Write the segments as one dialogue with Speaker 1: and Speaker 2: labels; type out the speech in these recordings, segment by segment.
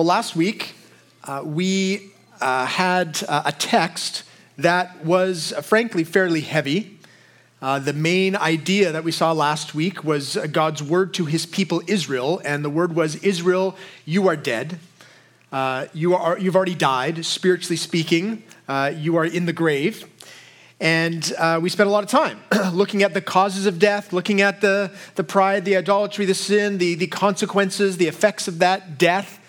Speaker 1: Well, last week uh, we uh, had uh, a text that was, uh, frankly, fairly heavy. Uh, the main idea that we saw last week was God's word to his people Israel, and the word was Israel, you are dead. Uh, you are, you've already died, spiritually speaking. you are in the grave. And uh, we spent a lot of time looking at the causes of death, looking at the, the pride, the idolatry, the sin, the, the consequences, the effects of that death.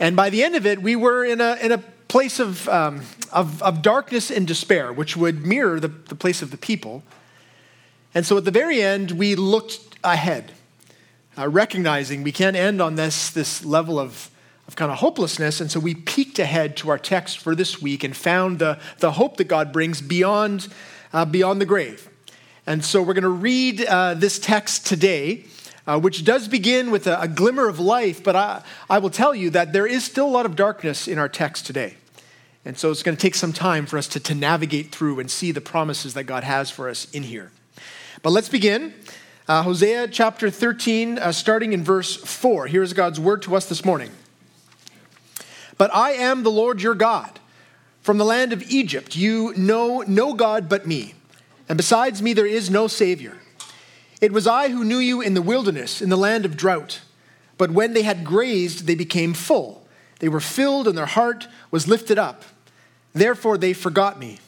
Speaker 1: And by the end of it, we were in a, in a place of, um, of, of, darkness and despair, which would mirror the, the place of the people. And so at the very end, we looked ahead, uh, recognizing we can't end on this, this level of of kind of hopelessness. And so we peeked ahead to our text for this week and found the, the hope that God brings beyond, uh, beyond the grave. And so we're going to read uh, this text today, uh, which does begin with a, a, glimmer of life, but I, I will tell you that there is still a lot of darkness in our text today. And so it's going to take some time for us to, to navigate through and see the promises that God has for us in here. But let's begin. Uh, Hosea chapter 13, uh, starting in verse 4. Here's God's word to us this morning. But I am the Lord your God. From the land of Egypt, you know no God but me, and besides me there is no Savior. It was I who knew you in the wilderness, in the land of drought. But when they had grazed, they became full. They were filled, and their heart was lifted up. Therefore they forgot me.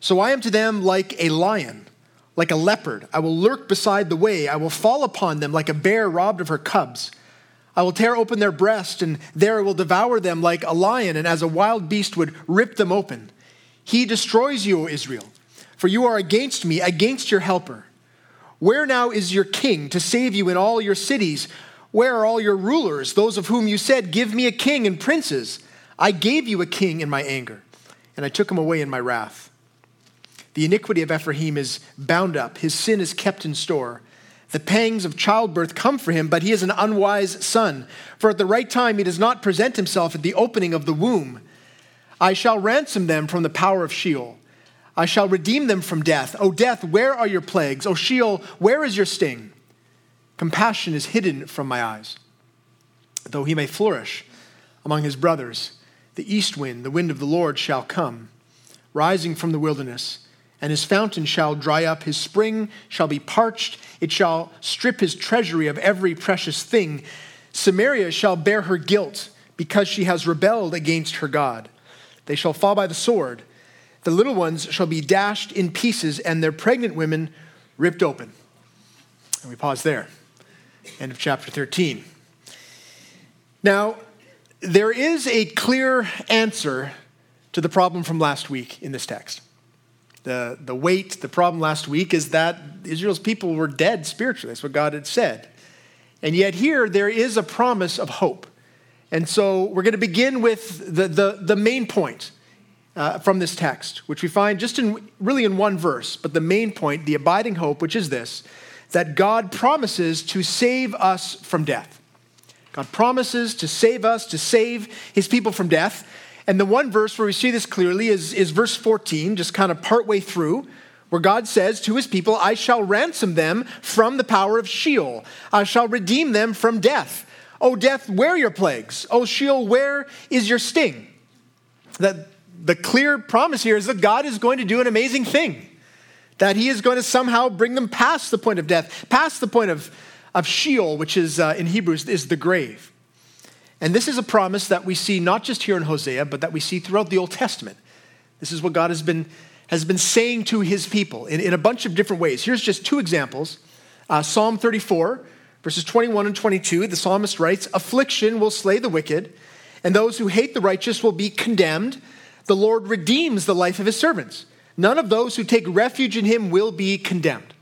Speaker 1: So I am to them like a lion, like a leopard. I will lurk beside the way. I will fall upon them like a bear robbed of her cubs. I will tear open their breast, and there I will devour them like a lion, and as a wild beast would rip them open. He destroys you, O Israel, for you are against me, against your helper. Where now is your king to save you in all your cities? Where are all your rulers, those of whom you said, Give me a king and princes? I gave you a king in my anger, and I took him away in my wrath. The iniquity of Ephraim is bound up, his sin is kept in store. The pangs of childbirth come for him, but he is an unwise son. For at the right time he does not present himself at the opening of the womb. I shall ransom them from the power of Sheol. I shall redeem them from death. O death, where are your plagues? O Sheol, where is your sting? Compassion is hidden from my eyes. Though he may flourish among his brothers, the east wind, the wind of the Lord, shall come, rising from the wilderness and his fountain shall dry up, his spring shall be parched, it shall strip his treasury of every precious thing. Samaria shall bear her guilt because she has rebelled against her God. They shall fall by the sword. The little ones shall be dashed in pieces, and their pregnant women ripped open. And we pause there. End of chapter 13. Now, there is a clear answer to the problem from last week in this text the, the weight, the problem last week is that Israel's people were dead spiritually. That's what God had said. And yet, here, there is a promise of hope. And so, we're going to begin with the, the, the main point uh, from this text, which we find just in really in one verse. But the main point, the abiding hope, which is this that God promises to save us from death. God promises to save us, to save his people from death. And the one verse where we see this clearly is, is verse 14, just kind of partway through, where God says to his people, I shall ransom them from the power of Sheol. I shall redeem them from death. O death, where are your plagues? O Sheol, where is your sting? That the clear promise here is that God is going to do an amazing thing. That he is going to somehow bring them past the point of death, past the point of, of Sheol, which is uh, in Hebrews is the grave. And this is a promise that we see not just here in Hosea, but that we see throughout the Old Testament. This is what God has been, has been saying to his people in, in a bunch of different ways. Here's just two examples uh, Psalm 34, verses 21 and 22. The psalmist writes Affliction will slay the wicked, and those who hate the righteous will be condemned. The Lord redeems the life of his servants. None of those who take refuge in him will be condemned.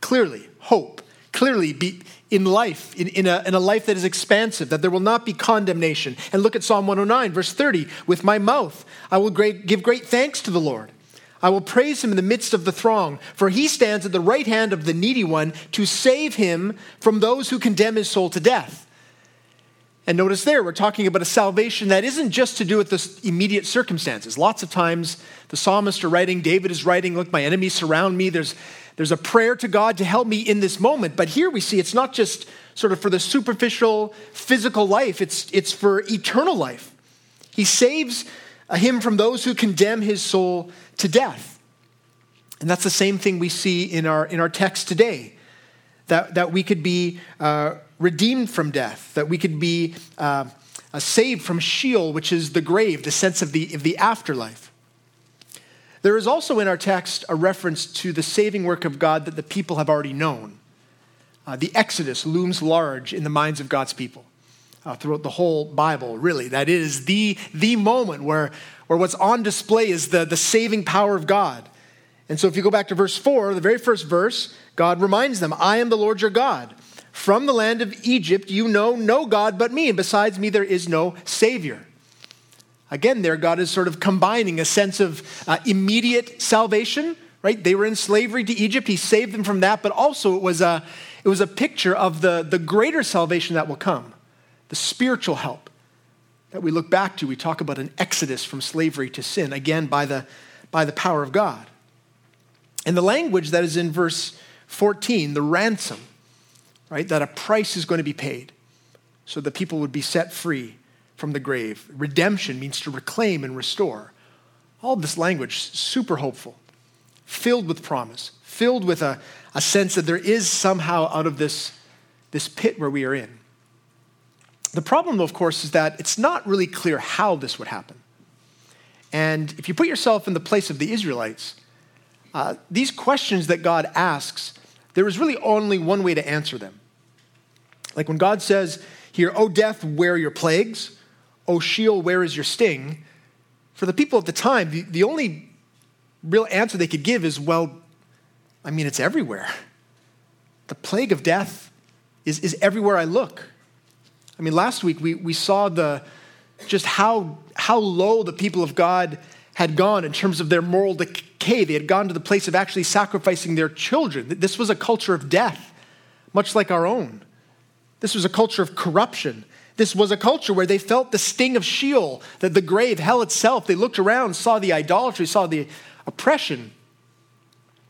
Speaker 1: Clearly, hope. Clearly, be, in life, in, in, a, in a life that is expansive, that there will not be condemnation. And look at Psalm 109, verse 30. With my mouth, I will great, give great thanks to the Lord. I will praise him in the midst of the throng, for he stands at the right hand of the needy one to save him from those who condemn his soul to death. And notice there, we're talking about a salvation that isn't just to do with the immediate circumstances. Lots of times, the psalmist are writing, David is writing, Look, my enemies surround me. There's, there's a prayer to God to help me in this moment. But here we see it's not just sort of for the superficial physical life, it's, it's for eternal life. He saves him from those who condemn his soul to death. And that's the same thing we see in our, in our text today that, that we could be uh, redeemed from death, that we could be uh, uh, saved from Sheol, which is the grave, the sense of the, of the afterlife. There is also in our text a reference to the saving work of God that the people have already known. Uh, the Exodus looms large in the minds of God's people uh, throughout the whole Bible, really. That is the, the moment where, where what's on display is the, the saving power of God. And so if you go back to verse 4, the very first verse, God reminds them, I am the Lord your God. From the land of Egypt you know no God but me, and besides me there is no Savior. Again, there, God is sort of combining a sense of uh, immediate salvation, right? They were in slavery to Egypt. He saved them from that, but also it was a, it was a picture of the, the greater salvation that will come, the spiritual help that we look back to. We talk about an exodus from slavery to sin, again, by the, by the power of God. And the language that is in verse 14, the ransom, right? That a price is going to be paid so that people would be set free from the grave. Redemption means to reclaim and restore. All this language, super hopeful, filled with promise, filled with a, a sense that there is somehow out of this, this pit where we are in. The problem, of course, is that it's not really clear how this would happen. And if you put yourself in the place of the Israelites, uh, these questions that God asks, there is really only one way to answer them. Like when God says here, O death, where are your plagues? O Sheol, where is your sting? For the people at the time, the, the only real answer they could give is, well, I mean, it's everywhere. The plague of death is, is everywhere I look. I mean, last week we, we saw the, just how, how low the people of God had gone in terms of their moral decay. They had gone to the place of actually sacrificing their children. This was a culture of death, much like our own. This was a culture of corruption. This was a culture where they felt the sting of Sheol, that the grave, hell itself. They looked around, saw the idolatry, saw the oppression.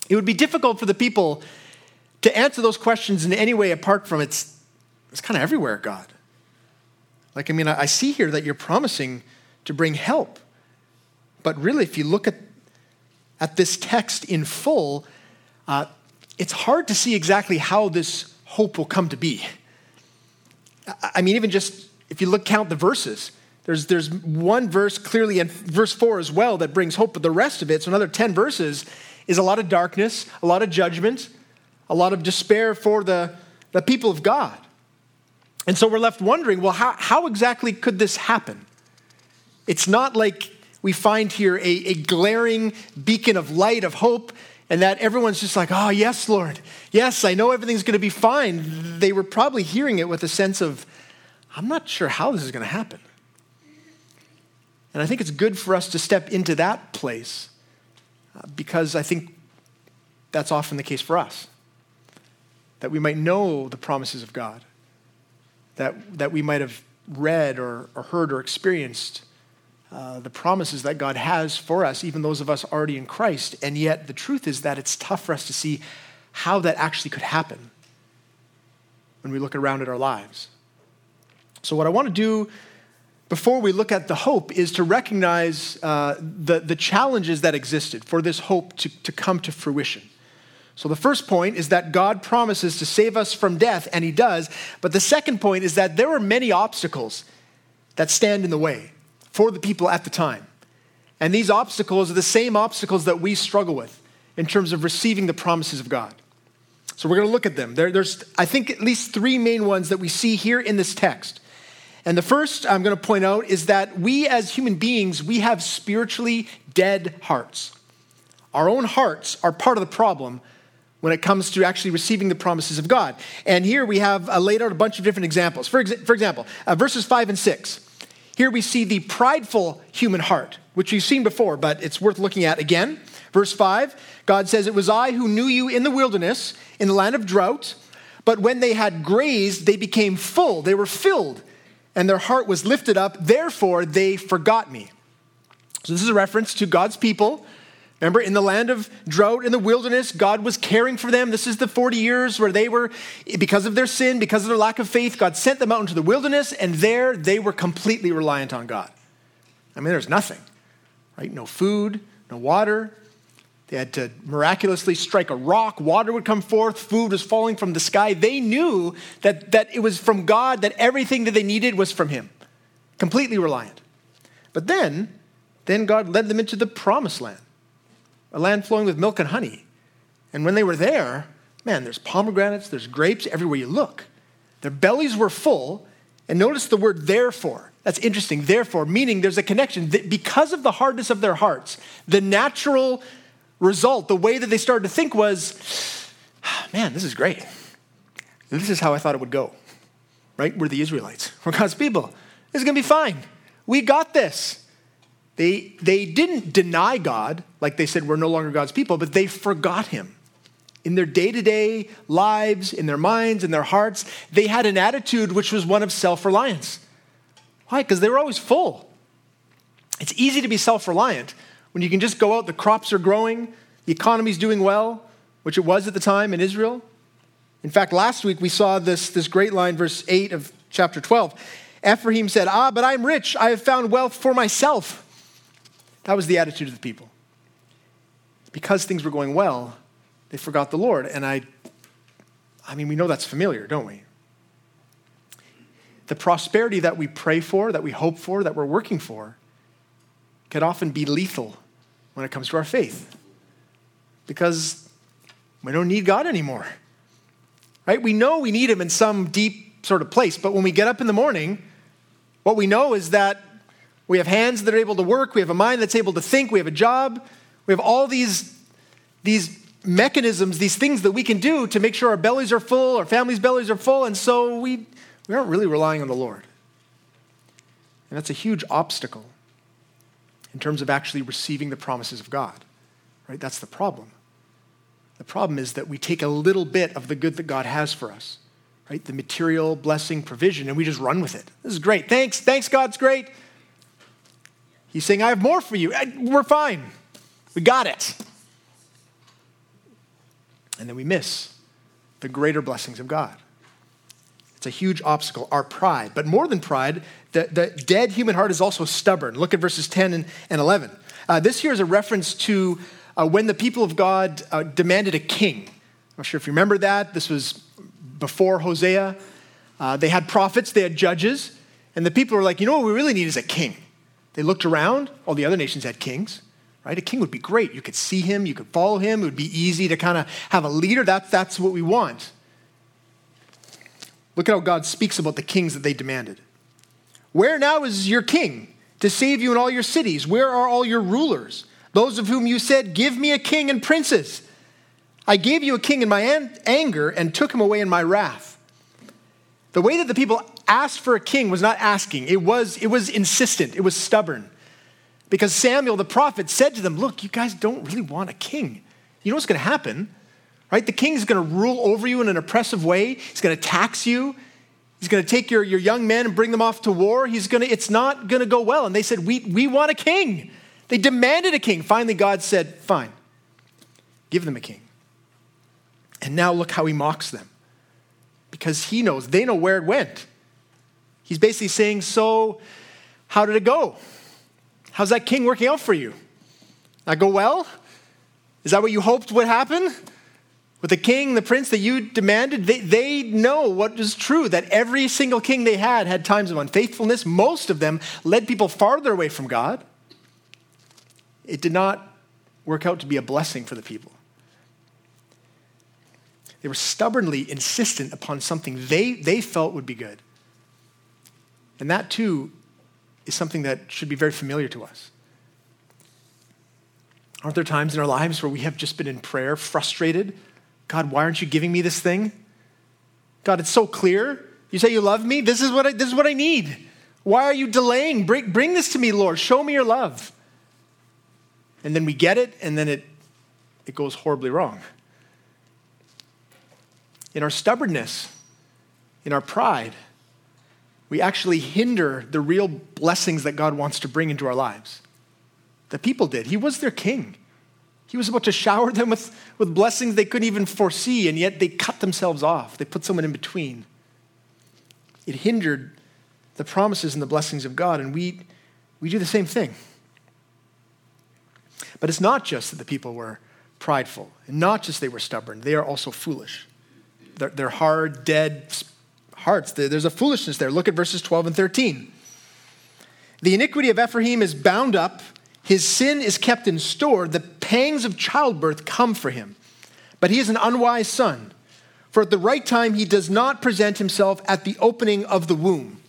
Speaker 1: It would be difficult for the people to answer those questions in any way apart from it's, it's kind of everywhere, God. Like, I mean, I see here that you're promising to bring help. But really, if you look at, at this text in full, uh, it's hard to see exactly how this hope will come to be. I mean, even just if you look, count the verses, there's, there's one verse clearly, and verse four as well, that brings hope, but the rest of it, so another 10 verses, is a lot of darkness, a lot of judgment, a lot of despair for the, the people of God. And so we're left wondering well, how, how exactly could this happen? It's not like we find here a, a glaring beacon of light, of hope, and that everyone's just like, oh, yes, Lord. Yes, I know everything's going to be fine. They were probably hearing it with a sense of, I'm not sure how this is going to happen. And I think it's good for us to step into that place uh, because I think that's often the case for us. That we might know the promises of God, that, that we might have read or, or heard or experienced uh, the promises that God has for us, even those of us already in Christ. And yet, the truth is that it's tough for us to see how that actually could happen when we look around at our lives. So, what I want to do before we look at the hope is to recognize uh, the, the challenges that existed for this hope to, to come to fruition. So, the first point is that God promises to save us from death, and He does. But the second point is that there are many obstacles that stand in the way for the people at the time. And these obstacles are the same obstacles that we struggle with in terms of receiving the promises of God. So we're going to look at them. There, there's, I think, at least three main ones that we see here in this text. And the first I'm going to point out is that we as human beings, we have spiritually dead hearts. Our own hearts are part of the problem when it comes to actually receiving the promises of God. And here we have uh, laid out a bunch of different examples. For, for example, uh, verses 5 and 6. Here we see the prideful human heart, which we've seen before, but it's worth looking at again. Verse 5 God says, It was I who knew you in the wilderness, in the land of drought, but when they had grazed, they became full, they were filled, and their heart was lifted up, therefore they forgot me. So, this is a reference to God's people. Remember, in the land of drought in the wilderness, God was caring for them. This is the 40 years where they were, because of their sin, because of their lack of faith, God sent them out into the wilderness, and there they were completely reliant on God. I mean, there's nothing, right? No food, no water. They had to miraculously strike a rock, water would come forth, food was falling from the sky. They knew that, that it was from God, that everything that they needed was from Him, completely reliant. But then, then God led them into the promised land, a land flowing with milk and honey. And when they were there, man, there's pomegranates, there's grapes everywhere you look. Their bellies were full, and notice the word therefore. That's interesting. Therefore, meaning there's a connection. Because of the hardness of their hearts, the natural result, the way that they started to think was, man, this is great. This is how I thought it would go, right? We're the Israelites, we're God's people. This is going to be fine. We got this. They, they didn't deny God, like they said, we're no longer God's people, but they forgot Him. In their day to day lives, in their minds, in their hearts, they had an attitude which was one of self reliance. Why? Because they were always full. It's easy to be self reliant when you can just go out, the crops are growing, the economy's doing well, which it was at the time in Israel. In fact, last week we saw this, this great line, verse 8 of chapter 12. Ephraim said, Ah, but I'm rich. I have found wealth for myself. That was the attitude of the people. Because things were going well, they forgot the Lord. And I, I mean, we know that's familiar, don't we? The prosperity that we pray for, that we hope for, that we're working for, can often be lethal when it comes to our faith because we don't need God anymore. Right? We know we need Him in some deep sort of place, but when we get up in the morning, what we know is that we have hands that are able to work, we have a mind that's able to think, we have a job, we have all these, these mechanisms, these things that we can do to make sure our bellies are full, our families' bellies are full, and so we, we aren't really relying on the Lord. And that's a huge obstacle in terms of actually receiving the promises of God. Right? That's the problem. The problem is that we take a little bit of the good that God has for us, right? The material blessing, provision, and we just run with it. This is great. Thanks. Thanks, God's great. He's saying, I have more for you. We're fine. We got it. And then we miss the greater blessings of God. It's a huge obstacle, our pride. But more than pride, the, the dead human heart is also stubborn. Look at verses 10 and, and 11. Uh, this here is a reference to uh, when the people of God uh, demanded a king. I'm not sure if you remember that. This was before Hosea. Uh, they had prophets, they had judges, and the people were like, you know what we really need is a king. They looked around, all the other nations had kings right? A king would be great. You could see him, you could follow him. It would be easy to kind of have a leader. That's, that's what we want. Look at how God speaks about the kings that they demanded. Where now is your king to save you in all your cities? Where are all your rulers? Those of whom you said, Give me a king and princes. I gave you a king in my anger and took him away in my wrath. The way that the people asked for a king was not asking, it was, it was insistent, it was stubborn. Because Samuel the prophet said to them, Look, you guys don't really want a king. You know what's going to happen? right? The king's going to rule over you in an oppressive way. He's going to tax you. He's going to take your, your young men and bring them off to war. He's going to, it's not going to go well. And they said, we, we want a king. They demanded a king. Finally, God said, fine, give them a king. And now look how he mocks them because he knows, they know where it went. He's basically saying, so how did it go? How's that king working out for you? That go well? Is that what you hoped would happen? With the king, the prince that you demanded, they, they know what is true that every single king they had had times of unfaithfulness. Most of them led people farther away from God. It did not work out to be a blessing for the people. They were stubbornly insistent upon something they, they felt would be good. And that too is something that should be very familiar to us. Aren't there times in our lives where we have just been in prayer, frustrated God, why aren't you giving me this thing? God, it's so clear. You say you love me. This is what I, this is what I need. Why are you delaying? Bring, bring this to me, Lord. Show me your love. And then we get it, and then it, it goes horribly wrong. In our stubbornness, in our pride, we actually hinder the real blessings that God wants to bring into our lives. The people did. He was their king. He was about to shower them with, with blessings they couldn't even foresee, and yet they cut themselves off. They put someone in between. It hindered the promises and the blessings of God, and we, we do the same thing. But it's not just that the people were prideful, and not just they were stubborn, they are also foolish. They're, they're hard, dead hearts. There's a foolishness there. Look at verses 12 and 13. The iniquity of Ephraim is bound up, his sin is kept in store, the pangs of childbirth come for him. But he is an unwise son, for at the right time he does not present himself at the opening of the womb.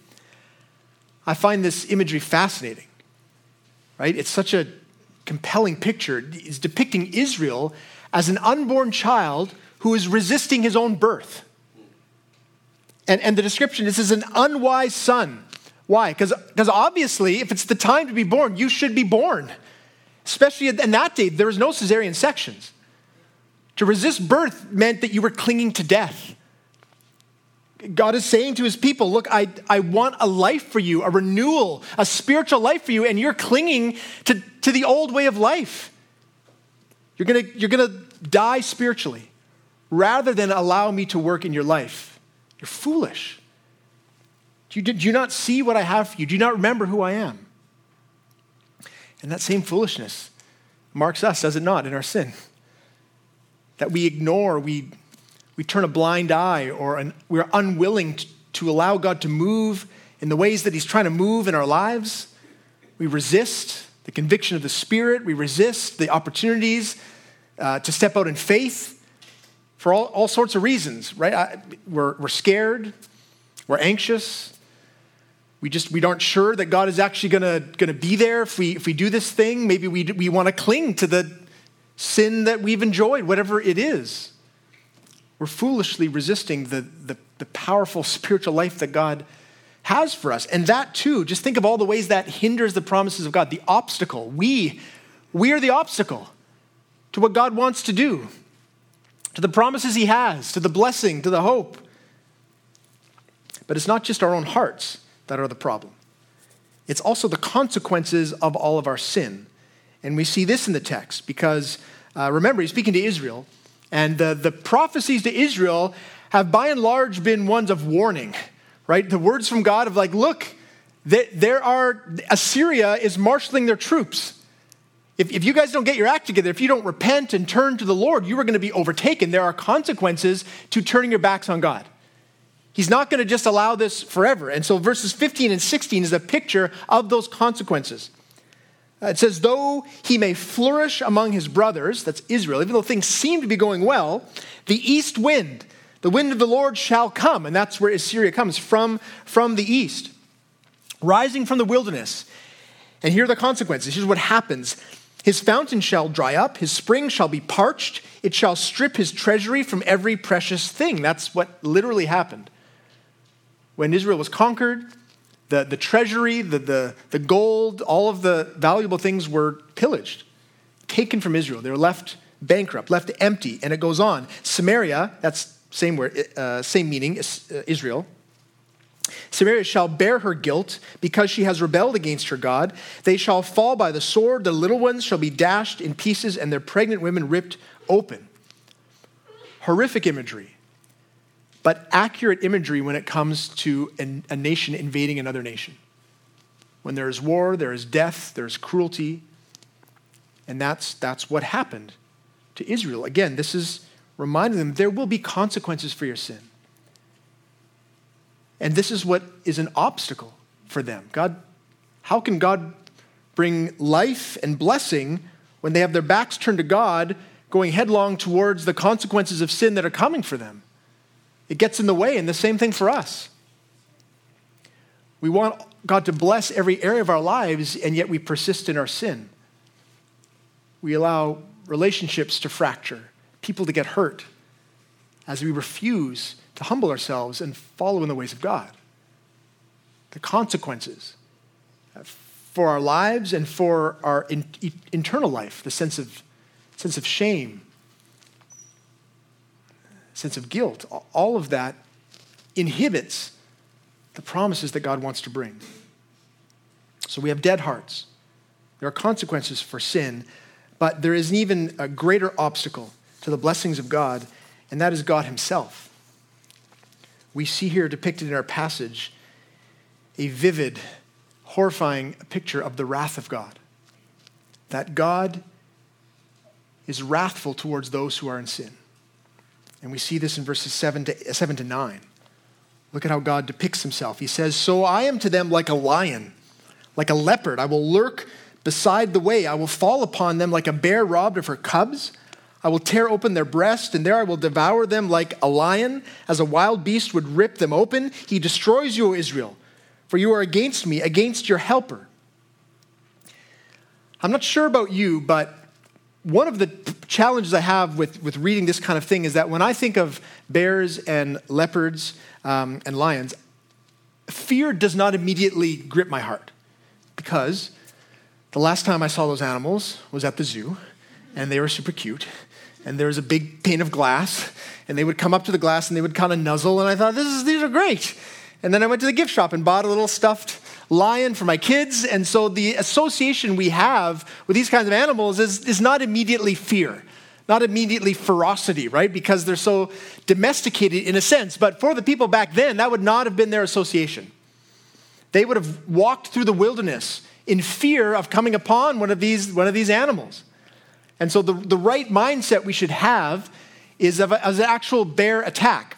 Speaker 1: I find this imagery fascinating, right? It's such a compelling picture. It's depicting Israel as an unborn child who is resisting his own birth. And, and the description this is an unwise son. Why? Because obviously, if it's the time to be born, you should be born. Especially in that day, there was no cesarean sections. To resist birth meant that you were clinging to death. God is saying to his people, Look, I, I want a life for you, a renewal, a spiritual life for you, and you're clinging to, to the old way of life. You're gonna, you're gonna die spiritually rather than allow me to work in your life. You're foolish. Do you, do you not see what I have for you? Do you not remember who I am? And that same foolishness marks us, does it not, in our sin? That we ignore, we we turn a blind eye or an, we're unwilling to, to allow God to move in the ways that He's trying to move in our lives. We resist the conviction of the Spirit. We resist the opportunities uh, to step out in faith for all, all sorts of reasons, right? I, we're, we're scared. We're anxious. We just we aren't sure that God is actually gonna, gonna be there if we, if we do this thing. Maybe we, we want to cling to the sin that we've enjoyed, whatever it is we're foolishly resisting the, the, the, powerful spiritual life that God has for us. And that too, just think of all the ways that hinders the promises of God, the obstacle. We, we are the obstacle to what God wants to do, to the promises He has, to the blessing, to the hope. But it's not just our own hearts that are the problem, it's also the consequences of all of our sin. And we see this in the text because uh, remember, he's speaking to Israel. And the, the prophecies to Israel have by and large been ones of warning, right? The words from God of like, look, there are, Assyria is marshaling their troops. If, if you guys don't get your act together, if you don't repent and turn to the Lord, you are going to be overtaken. There are consequences to turning your backs on God. He's not going to just allow this forever. And so verses 15 and 16 is a picture of those consequences. Uh, it says, though he may flourish among his brothers, that's Israel, even though things seem to be going well, the east wind, the wind of the Lord shall come. And that's where Assyria comes from, from the east, rising from the wilderness. And here are the consequences. Here's what happens His fountain shall dry up, his spring shall be parched, it shall strip his treasury from every precious thing. That's what literally happened. When Israel was conquered, the, the treasury, the, the, the gold, all of the valuable things were pillaged, taken from Israel. They were left bankrupt, left empty, and it goes on. Samaria, that's same word, uh, same meaning, uh, Israel. Samaria shall bear her guilt because she has rebelled against her God. They shall fall by the sword. The little ones shall be dashed in pieces, and their pregnant women ripped open. Horrific imagery but accurate imagery when it comes to an, a nation invading another nation. When there is war, there is death, there is cruelty. And that's, that's what happened to Israel. Again, this is reminding them there will be consequences for your sin. And this is what is an obstacle for them. God, how can God bring life and blessing when they have their backs turned to God, going headlong towards the consequences of sin that are coming for them? It gets in the way, and the same thing for us. We want God to bless every area of our lives, and yet we persist in our sin. We allow relationships to fracture, people to get hurt, as we refuse to humble ourselves and follow in the ways of God. The consequences for our lives and for our in, internal life, the sense of, sense of shame, sense of guilt, all of that inhibits the promises that God wants to bring. So we have dead hearts. There are consequences for sin, but there is an even a greater obstacle to the blessings of God, and that is God Himself. We see here depicted in our passage a vivid, horrifying picture of the wrath of God. That God is wrathful towards those who are in sin. And we see this in verses 7 to, 7 to 9. Look at how God depicts himself. He says, So I am to them like a lion, like a leopard. I will lurk beside the way. I will fall upon them like a bear robbed of her cubs. I will tear open their breast, and there I will devour them like a lion, as a wild beast would rip them open. He destroys you, O Israel, for you are against me, against your helper. I'm not sure about you, but one of the challenges I have with, with reading this kind of thing is that when I think of bears and leopards um, and lions, fear does not immediately grip my heart because the last time I saw those animals was at the zoo and they were super cute and there was a big pane of glass and they would come up to the glass and they would kind of nuzzle and I thought this is, these are great. And then I went to the gift shop and bought a little stuffed lion for my kids. And so the association we have with these kinds of animals is, is not immediately fear, not immediately ferocity, right? Because they're so domesticated in a sense. But for the people back then, that would not have been their association. They would have walked through the wilderness in fear of coming upon one of these, one of these animals. And so the, the right mindset we should have is of, a, an actual bear attack.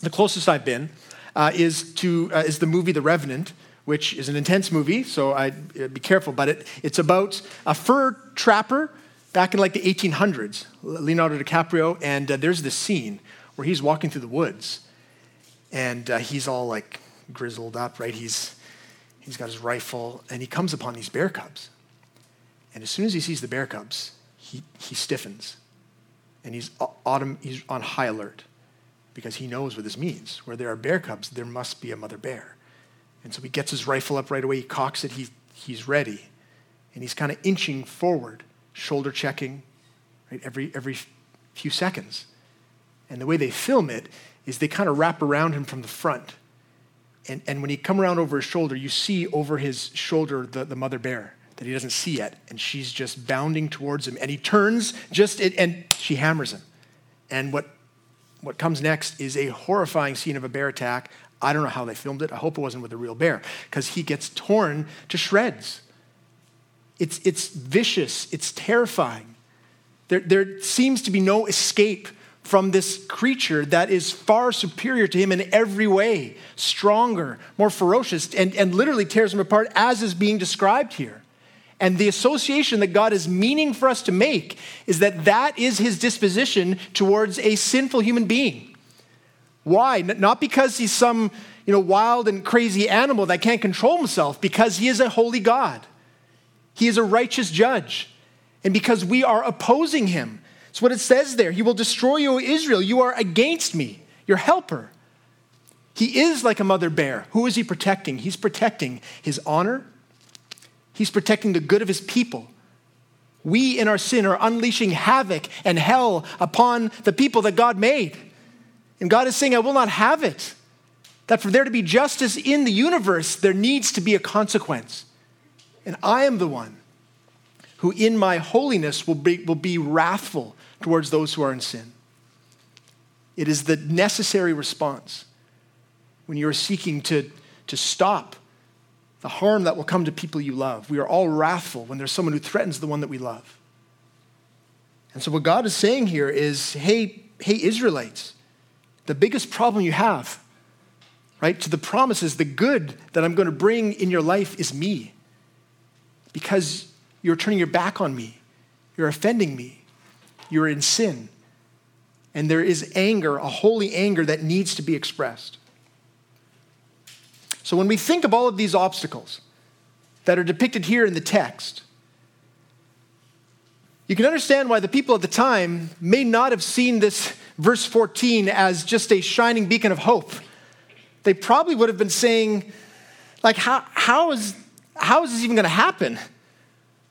Speaker 1: The closest I've been uh, is, to, uh, is the movie The Revenant, which is an intense movie, so I uh, be careful. But it, it's about a fur trapper back in like the 1800s, Leonardo DiCaprio, and uh, there's this scene where he's walking through the woods, and uh, he's all like grizzled up, right? He's he's got his rifle, and he comes upon these bear cubs, and as soon as he sees the bear cubs, he he stiffens, and he's uh, autumn, he's on high alert because he knows what this means. Where there are bear cubs, there must be a mother bear. And so he gets his rifle up right away, he cocks it, he, he's ready. And he's kind of inching forward, shoulder checking, right, every, every few seconds. And the way they film it is they kind of wrap around him from the front. And, and when he come around over his shoulder, you see over his shoulder the, the mother bear that he doesn't see yet. And she's just bounding towards him. And he turns just, and she hammers him. And what, what comes next is a horrifying scene of a bear attack I don't know how they filmed it. I hope it wasn't with a real bear because he gets torn to shreds. It's, it's vicious, it's terrifying. There, there seems to be no escape from this creature that is far superior to him in every way, stronger, more ferocious, and, and literally tears him apart as is being described here. And the association that God is meaning for us to make is that that is his disposition towards a sinful human being. Why? Not because he's some you know, wild and crazy animal that can't control himself, because he is a holy God. He is a righteous judge. And because we are opposing him. It's what it says there. He will destroy you, Israel. You are against me, your helper. He is like a mother bear. Who is he protecting? He's protecting his honor, he's protecting the good of his people. We, in our sin, are unleashing havoc and hell upon the people that God made. And God is saying, I will not have it. That for there to be justice in the universe, there needs to be a consequence. And I am the one who, in my holiness, will be, will be wrathful towards those who are in sin. It is the necessary response when you are seeking to, to stop the harm that will come to people you love. We are all wrathful when there's someone who threatens the one that we love. And so, what God is saying here is hey, hey, Israelites, the biggest problem you have, right, to the promises, the good that I'm going to bring in your life is me. Because you're turning your back on me, you're offending me, you're in sin. And there is anger, a holy anger that needs to be expressed. So when we think of all of these obstacles that are depicted here in the text, you can understand why the people at the time may not have seen this verse 14 as just a shining beacon of hope. They probably would have been saying, like, how, how, is, how is this even going to happen?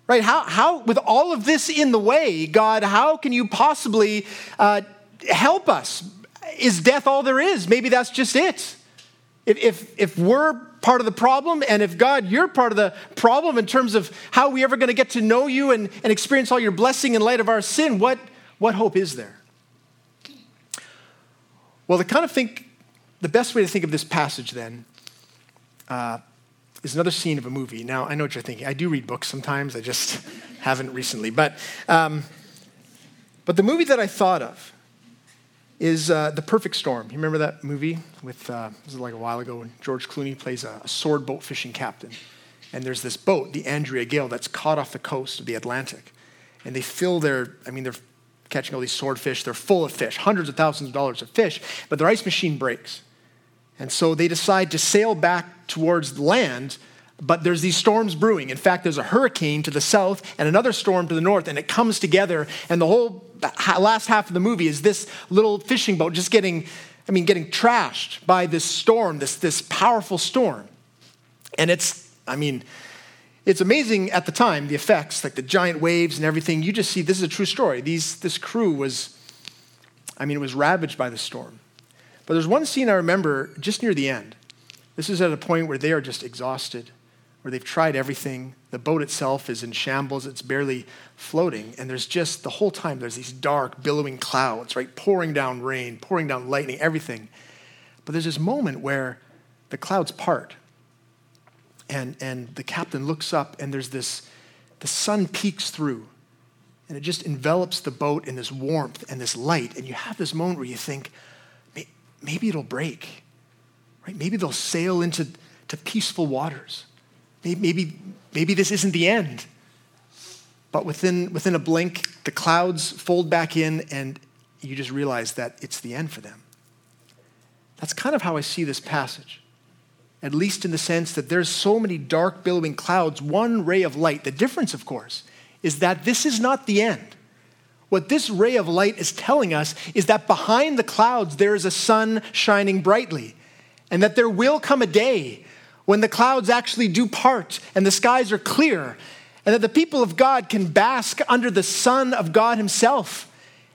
Speaker 1: Right? How, how, with all of this in the way, God, how can you possibly uh, help us? Is death all there is? Maybe that's just it. If, if, if we're part of the problem, and if God, you're part of the problem in terms of how we ever going to get to know you and, and experience all your blessing in light of our sin, what, what hope is there? Well, to kind of think, the best way to think of this passage then uh, is another scene of a movie. Now, I know what you're thinking. I do read books sometimes, I just haven't recently. But, um, but the movie that I thought of is uh, The Perfect Storm. You remember that movie with, uh, this was like a while ago when George Clooney plays a, a sword boat fishing captain. And there's this boat, the Andrea Gail, that's caught off the coast of the Atlantic. And they fill their, I mean, they're catching all these swordfish. They're full of fish, hundreds of thousands of dollars of fish, but their ice machine breaks. And so they decide to sail back towards land, but there's these storms brewing. In fact, there's a hurricane to the south and another storm to the north, and it comes together, and the whole last half of the movie is this little fishing boat just getting, I mean, getting trashed by this storm, this, this powerful storm. And it's, I mean, it's amazing at the time, the effects, like the giant waves and everything. You just see this is a true story. These, this crew was, I mean, it was ravaged by the storm. But there's one scene I remember just near the end. This is at a point where they are just exhausted where they've tried everything. The boat itself is in shambles, it's barely floating. And there's just, the whole time, there's these dark, billowing clouds, right? Pouring down rain, pouring down lightning, everything. But there's this moment where the clouds part. And, and the captain looks up, and there's this, the sun peeks through. And it just envelops the boat in this warmth and this light. And you have this moment where you think, maybe it'll break, right? Maybe they'll sail into to peaceful waters. Maybe, maybe this isn't the end. But within, within a blink, the clouds fold back in, and you just realize that it's the end for them. That's kind of how I see this passage, at least in the sense that there's so many dark, billowing clouds, one ray of light. The difference, of course, is that this is not the end. What this ray of light is telling us is that behind the clouds there is a sun shining brightly, and that there will come a day when the clouds actually do part and the skies are clear, and that the people of God can bask under the Son of God Himself.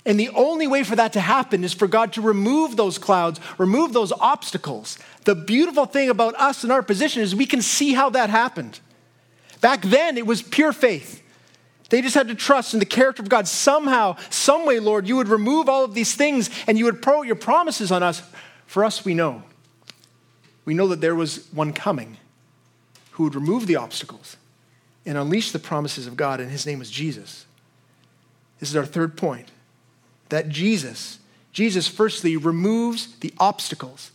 Speaker 1: And the only way for that to happen is for God to remove those clouds, remove those obstacles. The beautiful thing about us and our position is we can see how that happened. Back then, it was pure faith. They just had to trust in the character of God. Somehow, someway, Lord, you would remove all of these things and you would pour your promises on us. For us, we know we know that there was one coming who would remove the obstacles and unleash the promises of God, and his name was Jesus. This is our third point that Jesus, Jesus, firstly, removes the obstacles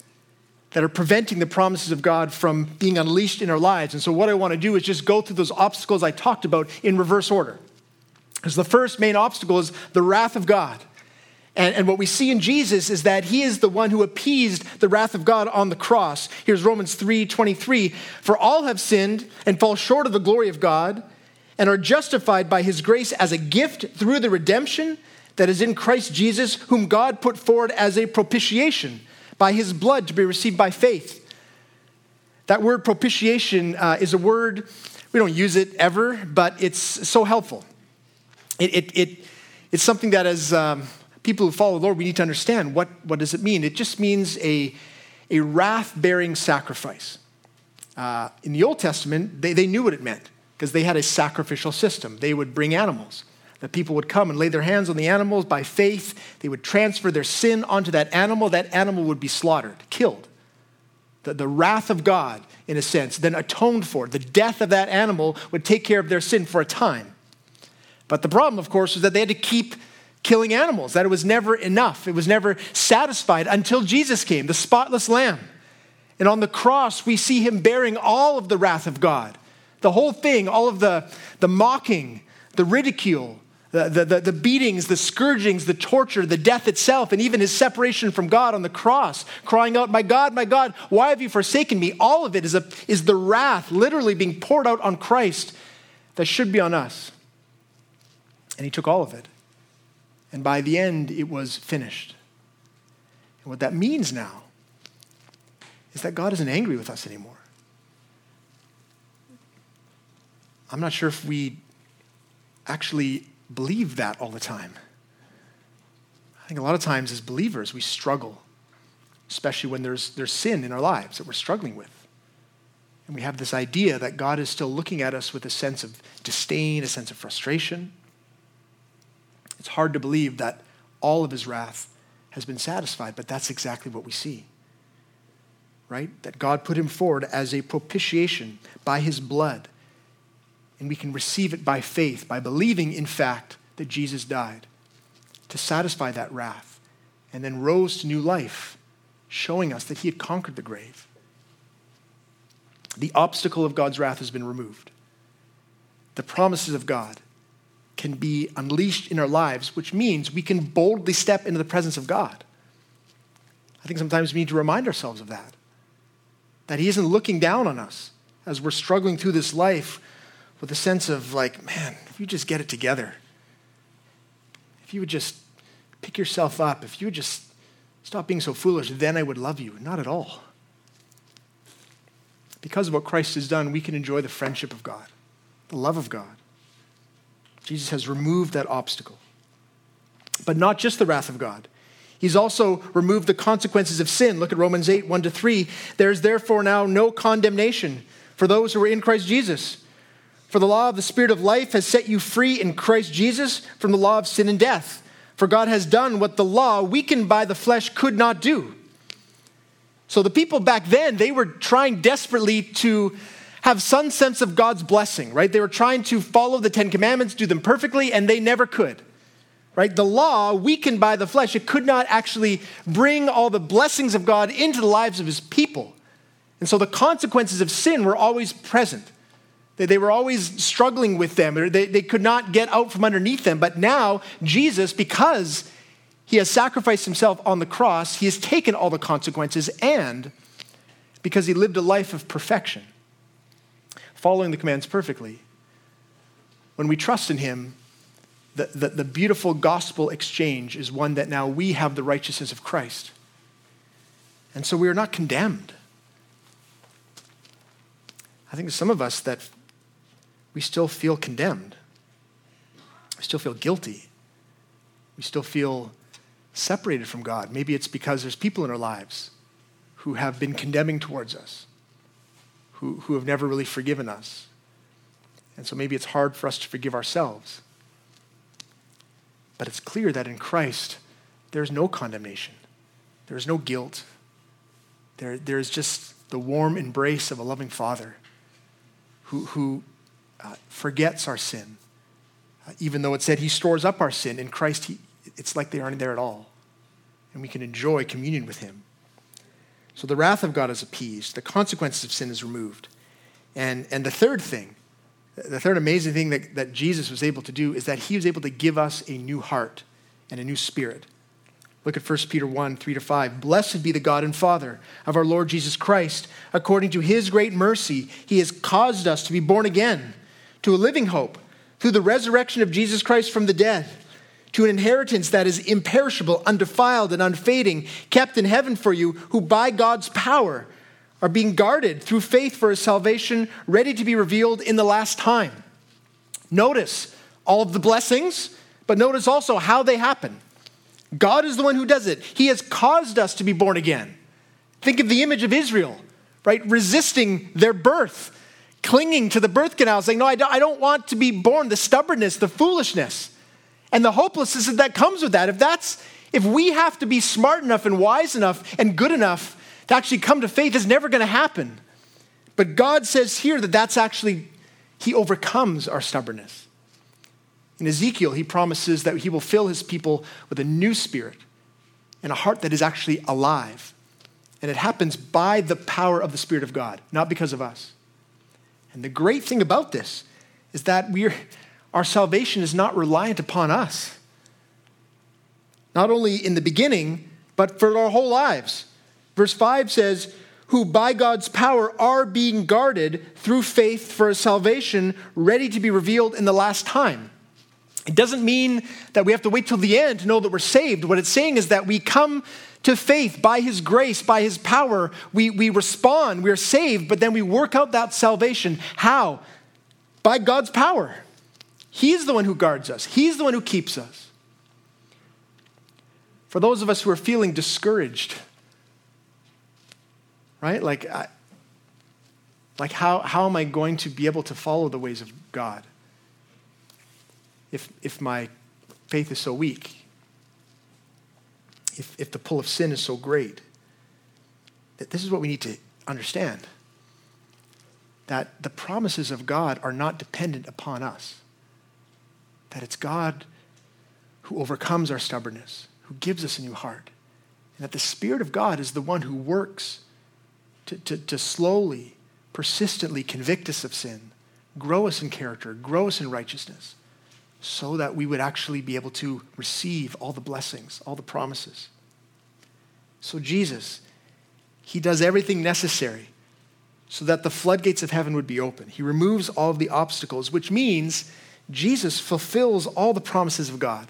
Speaker 1: that are preventing the promises of God from being unleashed in our lives. And so, what I want to do is just go through those obstacles I talked about in reverse order. Because the first main obstacle is the wrath of God. And, and, what we see in Jesus is that he is the one who appeased the wrath of God on the cross. Here's Romans 3 23. For all have sinned and fall short of the glory of God and are justified by his grace as a gift through the redemption that is in Christ Jesus, whom God put forward as a propitiation by his blood to be received by faith. That word propitiation uh, is a word, we don't use it ever, but it's so helpful. It, it, it it's something that is. Um, people who follow the Lord, we need to understand what, what does it mean? It just means a, a wrath-bearing sacrifice. Uh, in the Old Testament, they, they knew what it meant because they had a sacrificial system. They would bring animals. The people would come and lay their hands on the animals by faith. They would transfer their sin onto that animal. That animal would be slaughtered, killed. The, the wrath of God, in a sense, then atoned for. The death of that animal would take care of their sin for a time. But the problem, of course, was that they had to keep killing animals, that it was never enough. It was never satisfied until Jesus came, the spotless lamb. And on the cross, we see him bearing all of the wrath of God. The whole thing, all of the, the mocking, the ridicule, the, the, the, beatings, the scourgings, the torture, the death itself, and even his separation from God on the cross, crying out, My God, my God, why have you forsaken me? All of it is, a, is the wrath literally being poured out on Christ that should be on us. And he took all of it. And by the end, it was finished. And what that means now is that God isn't angry with us anymore. I'm not sure if we actually believe that all the time. I think a lot of times as believers, we struggle especially when there's, there's sin in our lives that we're struggling with. And we have this idea that God is still looking at us with a sense of disdain, a sense of frustration. It's hard to believe that all of his wrath has been satisfied, but that's exactly what we see. Right? That God put him forward as a propitiation by his blood. And we can receive it by faith, by believing, in fact, that Jesus died to satisfy that wrath and then rose to new life, showing us that he had conquered the grave. The obstacle of God's wrath has been removed. The promises of God can be unleashed in our lives, which means we can boldly step into the presence of God. I think sometimes we need to remind ourselves of that. That He isn't looking down on us as we're struggling through this life with a sense of, like, man, if you just get it together, if you would just pick yourself up, if you would just stop being so foolish, then I would love you. Not at all because of what Christ has done, we can enjoy the friendship of God, the love of God. Jesus has removed that obstacle. But not just the wrath of God. He's also removed the consequences of sin. Look at Romans 8, 1 to 3. There is therefore now no condemnation for those who are in Christ Jesus. For the law of the Spirit of life has set you free in Christ Jesus from the law of sin and death. For God has done what the law, weakened by the flesh, could not do so the people back then, they were trying desperately to have some sense of God's blessing, right? They were trying to follow the Ten Commandments, do them perfectly, and they never could, right? The law, weakened by the flesh, it could not actually bring all the blessings of God into the lives of his people. And so the consequences of sin were always present. They were always struggling with them. They, could not get out from underneath them. But now, Jesus, because he has sacrificed himself on the cross. He has taken all the consequences, and because he lived a life of perfection, following the commands perfectly, when we trust in him, the, the, the, beautiful gospel exchange is one that now we have the righteousness of Christ. And so we are not condemned. I think some of us that we still feel condemned. We still feel guilty. We still feel separated from God. Maybe it's because there's people in our lives who have been condemning towards us, who, who have never really forgiven us. And so maybe it's hard for us to forgive ourselves. But it's clear that in Christ, there's no condemnation, there's no guilt. There, there's just the warm embrace of a loving Father who, who uh, forgets our sin. Uh, even though it said he stores up our sin, in Christ, he, it's like they aren't there at all. And we can enjoy communion with him. So the wrath of God is appeased, the consequences of sin is removed. And, and the third thing, the third amazing thing that, that Jesus was able to do is that he was able to give us a new heart and a new spirit. Look at 1 Peter 1 3 to 5. Blessed be the God and Father of our Lord Jesus Christ. According to his great mercy, he has caused us to be born again to a living hope through the resurrection of Jesus Christ from the dead to an inheritance that is imperishable, undefiled, and unfading, kept in heaven for you, who by God's power are being guarded through faith for a salvation ready to be revealed in the last time. Notice all of the blessings, but notice also how they happen. God is the one who does it. He has caused us to be born again. Think of the image of Israel, right? Resisting their birth, clinging to the birth canal, saying, No, I don't, I don't want to be born. The stubbornness, the foolishness. And the hopelessness that comes with that, if that's if we have to be smart enough and wise enough and good enough to actually come to faith, it's never going to happen. But God says here that that's actually, He overcomes our stubbornness. In Ezekiel, He promises that He will fill His people with a new spirit and a heart that is actually alive. And it happens by the power of the Spirit of God, not because of us. And the great thing about this is that we're our salvation is not reliant upon us. Not only in the beginning, but for our whole lives. Verse 5 says, Who by God's power are being guarded through faith for a salvation ready to be revealed in the last time. It doesn't mean that we have to wait till the end to know that we're saved. What it's saying is that we come to faith by His grace, by His power. We, we respond, we're saved, but then we work out that salvation. How? By God's power. He's the one who guards us, He's the one who keeps us. For those of us who are feeling discouraged, right? Like, I, like how, how am I going to be able to follow the ways of God if, if my faith is so weak? If, if the pull of sin is so great? This is what we need to understand that the promises of God are not dependent upon us, that it's God who overcomes our stubbornness, who gives us a new heart, and that the Spirit of God is the one who works to, to, to slowly, persistently convict us of sin, grow us in character, grow us in righteousness, so that we would actually be able to receive all the blessings, all the promises. So, Jesus, He does everything necessary so that the floodgates of heaven would be open. He removes all of the obstacles, which means Jesus fulfills all the promises of God.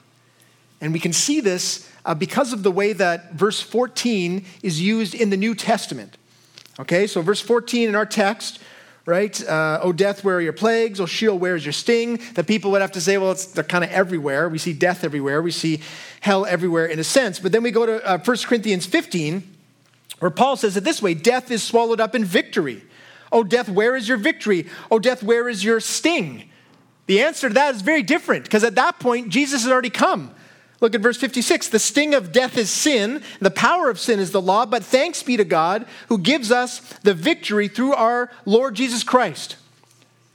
Speaker 1: And we can see this uh, because of the way that verse 14 is used in the New Testament. Okay, so verse 14 in our text, right? Uh, oh, death, where are your plagues? Oh, Sheol, where is your sting? That people would have to say, well, they're kind of everywhere. We see death everywhere. We see hell everywhere in a sense. But then we go to uh, 1 Corinthians 15, where Paul says it this way Death is swallowed up in victory. Oh, death, where is your victory? Oh, death, where is your sting? The answer to that is very different because at that point, Jesus has already come. Look at verse 56. The sting of death is sin, the power of sin is the law, but thanks be to God who gives us the victory through our Lord Jesus Christ.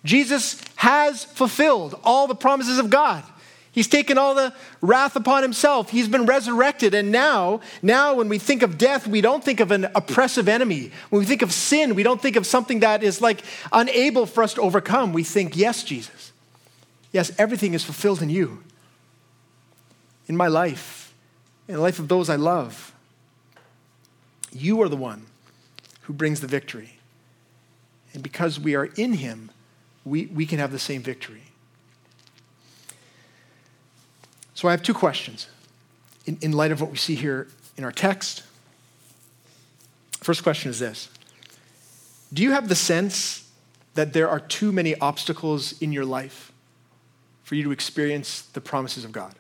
Speaker 1: Jesus has fulfilled all the promises of God. He's taken all the wrath upon himself. He's been resurrected. And now, now when we think of death, we don't think of an oppressive enemy. When we think of sin, we don't think of something that is like unable for us to overcome. We think, yes, Jesus. Yes, everything is fulfilled in you in my life, in the life of those I love. You are the one who brings the victory. And because we are in Him, we, we can have the same victory. So I have two questions in, in light of what we see here in our text. First question is this Do you have the sense that there are too many obstacles in your life for you to experience the promises of God?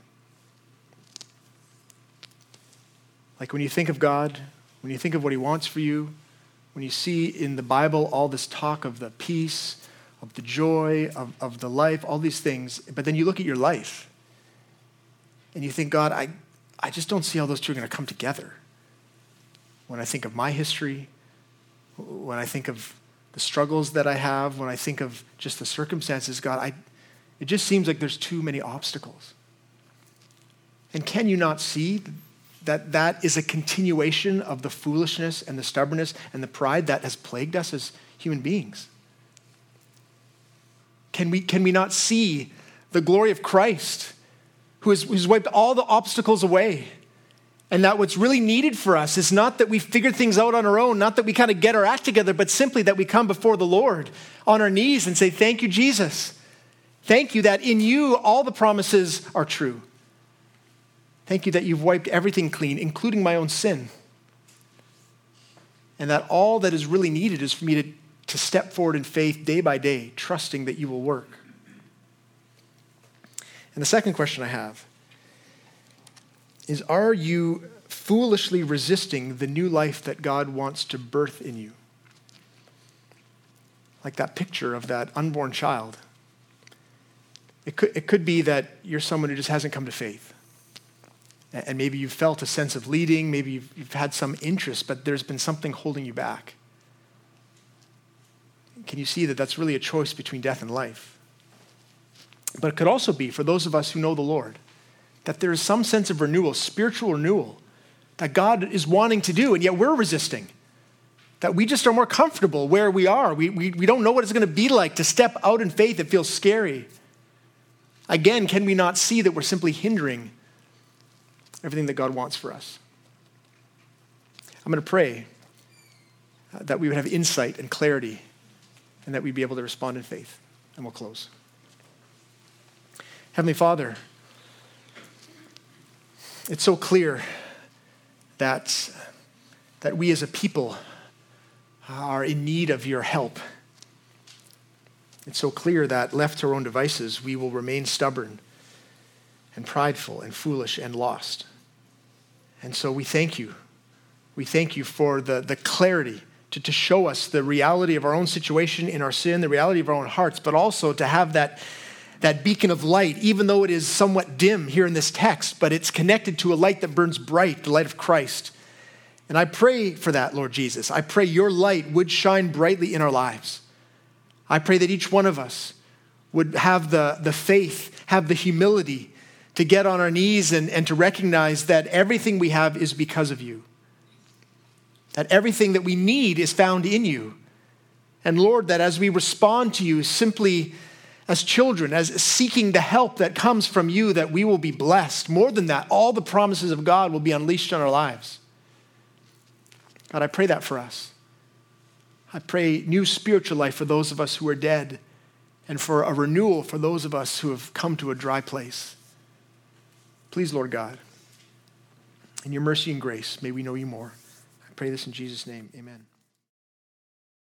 Speaker 1: Like when you think of God, when you think of what He wants for you, when you see in the Bible all this talk of the peace, of the joy, of, of the life, all these things, but then you look at your life and you think, God, I, I just don't see how those two are going to come together. When I think of my history, when I think of the struggles that I have, when I think of just the circumstances, God, I, it just seems like there's too many obstacles. And can you not see that that is a continuation of the foolishness and the stubbornness and the pride that has plagued us as human beings? Can we, can we not see the glory of Christ who has, who's wiped all the obstacles away? And that what's really needed for us is not that we figure things out on our own, not that we kind of get our act together, but simply that we come before the Lord on our knees and say, Thank you, Jesus. Thank you that in you all the promises are true. Thank you that you've wiped everything clean, including my own sin. And that all that is really needed is for me to, to step forward in faith day by day, trusting that you will work. And the second question I have is Are you foolishly resisting the new life that God wants to birth in you? Like that picture of that unborn child. It could, it could be that you're someone who just hasn't come to faith and maybe you've felt a sense of leading, maybe you've, you've, had some interest, but there's been something holding you back. Can you see that that's really a choice between death and life? But it could also be, for those of us who know the Lord, that there is some sense of renewal, spiritual renewal, that God is wanting to do, and yet we're resisting. That we just are more comfortable where we are. We, we, we don't know what it's going to be like to step out in faith. It feels scary. Again, can we not see that we're simply hindering everything that God wants for us. I'm going to pray uh, that we would have insight and clarity and that we'd be able to respond in faith. And we'll close. Heavenly Father, it's so clear that, that we as a people are in need of your help. It's so clear that left to our own devices, we will remain stubborn and prideful and foolish and lost. And so we thank you. We thank you for the, the clarity to to, show us the reality of our own situation in our sin, the reality of our own hearts, but also to have that, that beacon of light, even though it is somewhat dim here in this text, but it's connected to a light that burns bright, the light of Christ. And I pray for that, Lord Jesus. I pray your light would shine brightly in our lives. I pray that each one of us would have the, the faith, have the humility to get on our knees and, and to recognize that everything we have is because of you. That everything that we need is found in you. And Lord, that as we respond to you simply as children, as seeking the help that comes from you, that we will be blessed. More than that, all the promises of God will be unleashed on our lives. God, I pray that for us. I pray new spiritual life for those of us who are dead and for a renewal for those of us who have come to a dry place. Please, Lord God, in your mercy and grace, may we know you more. I pray this in Jesus' name. Amen.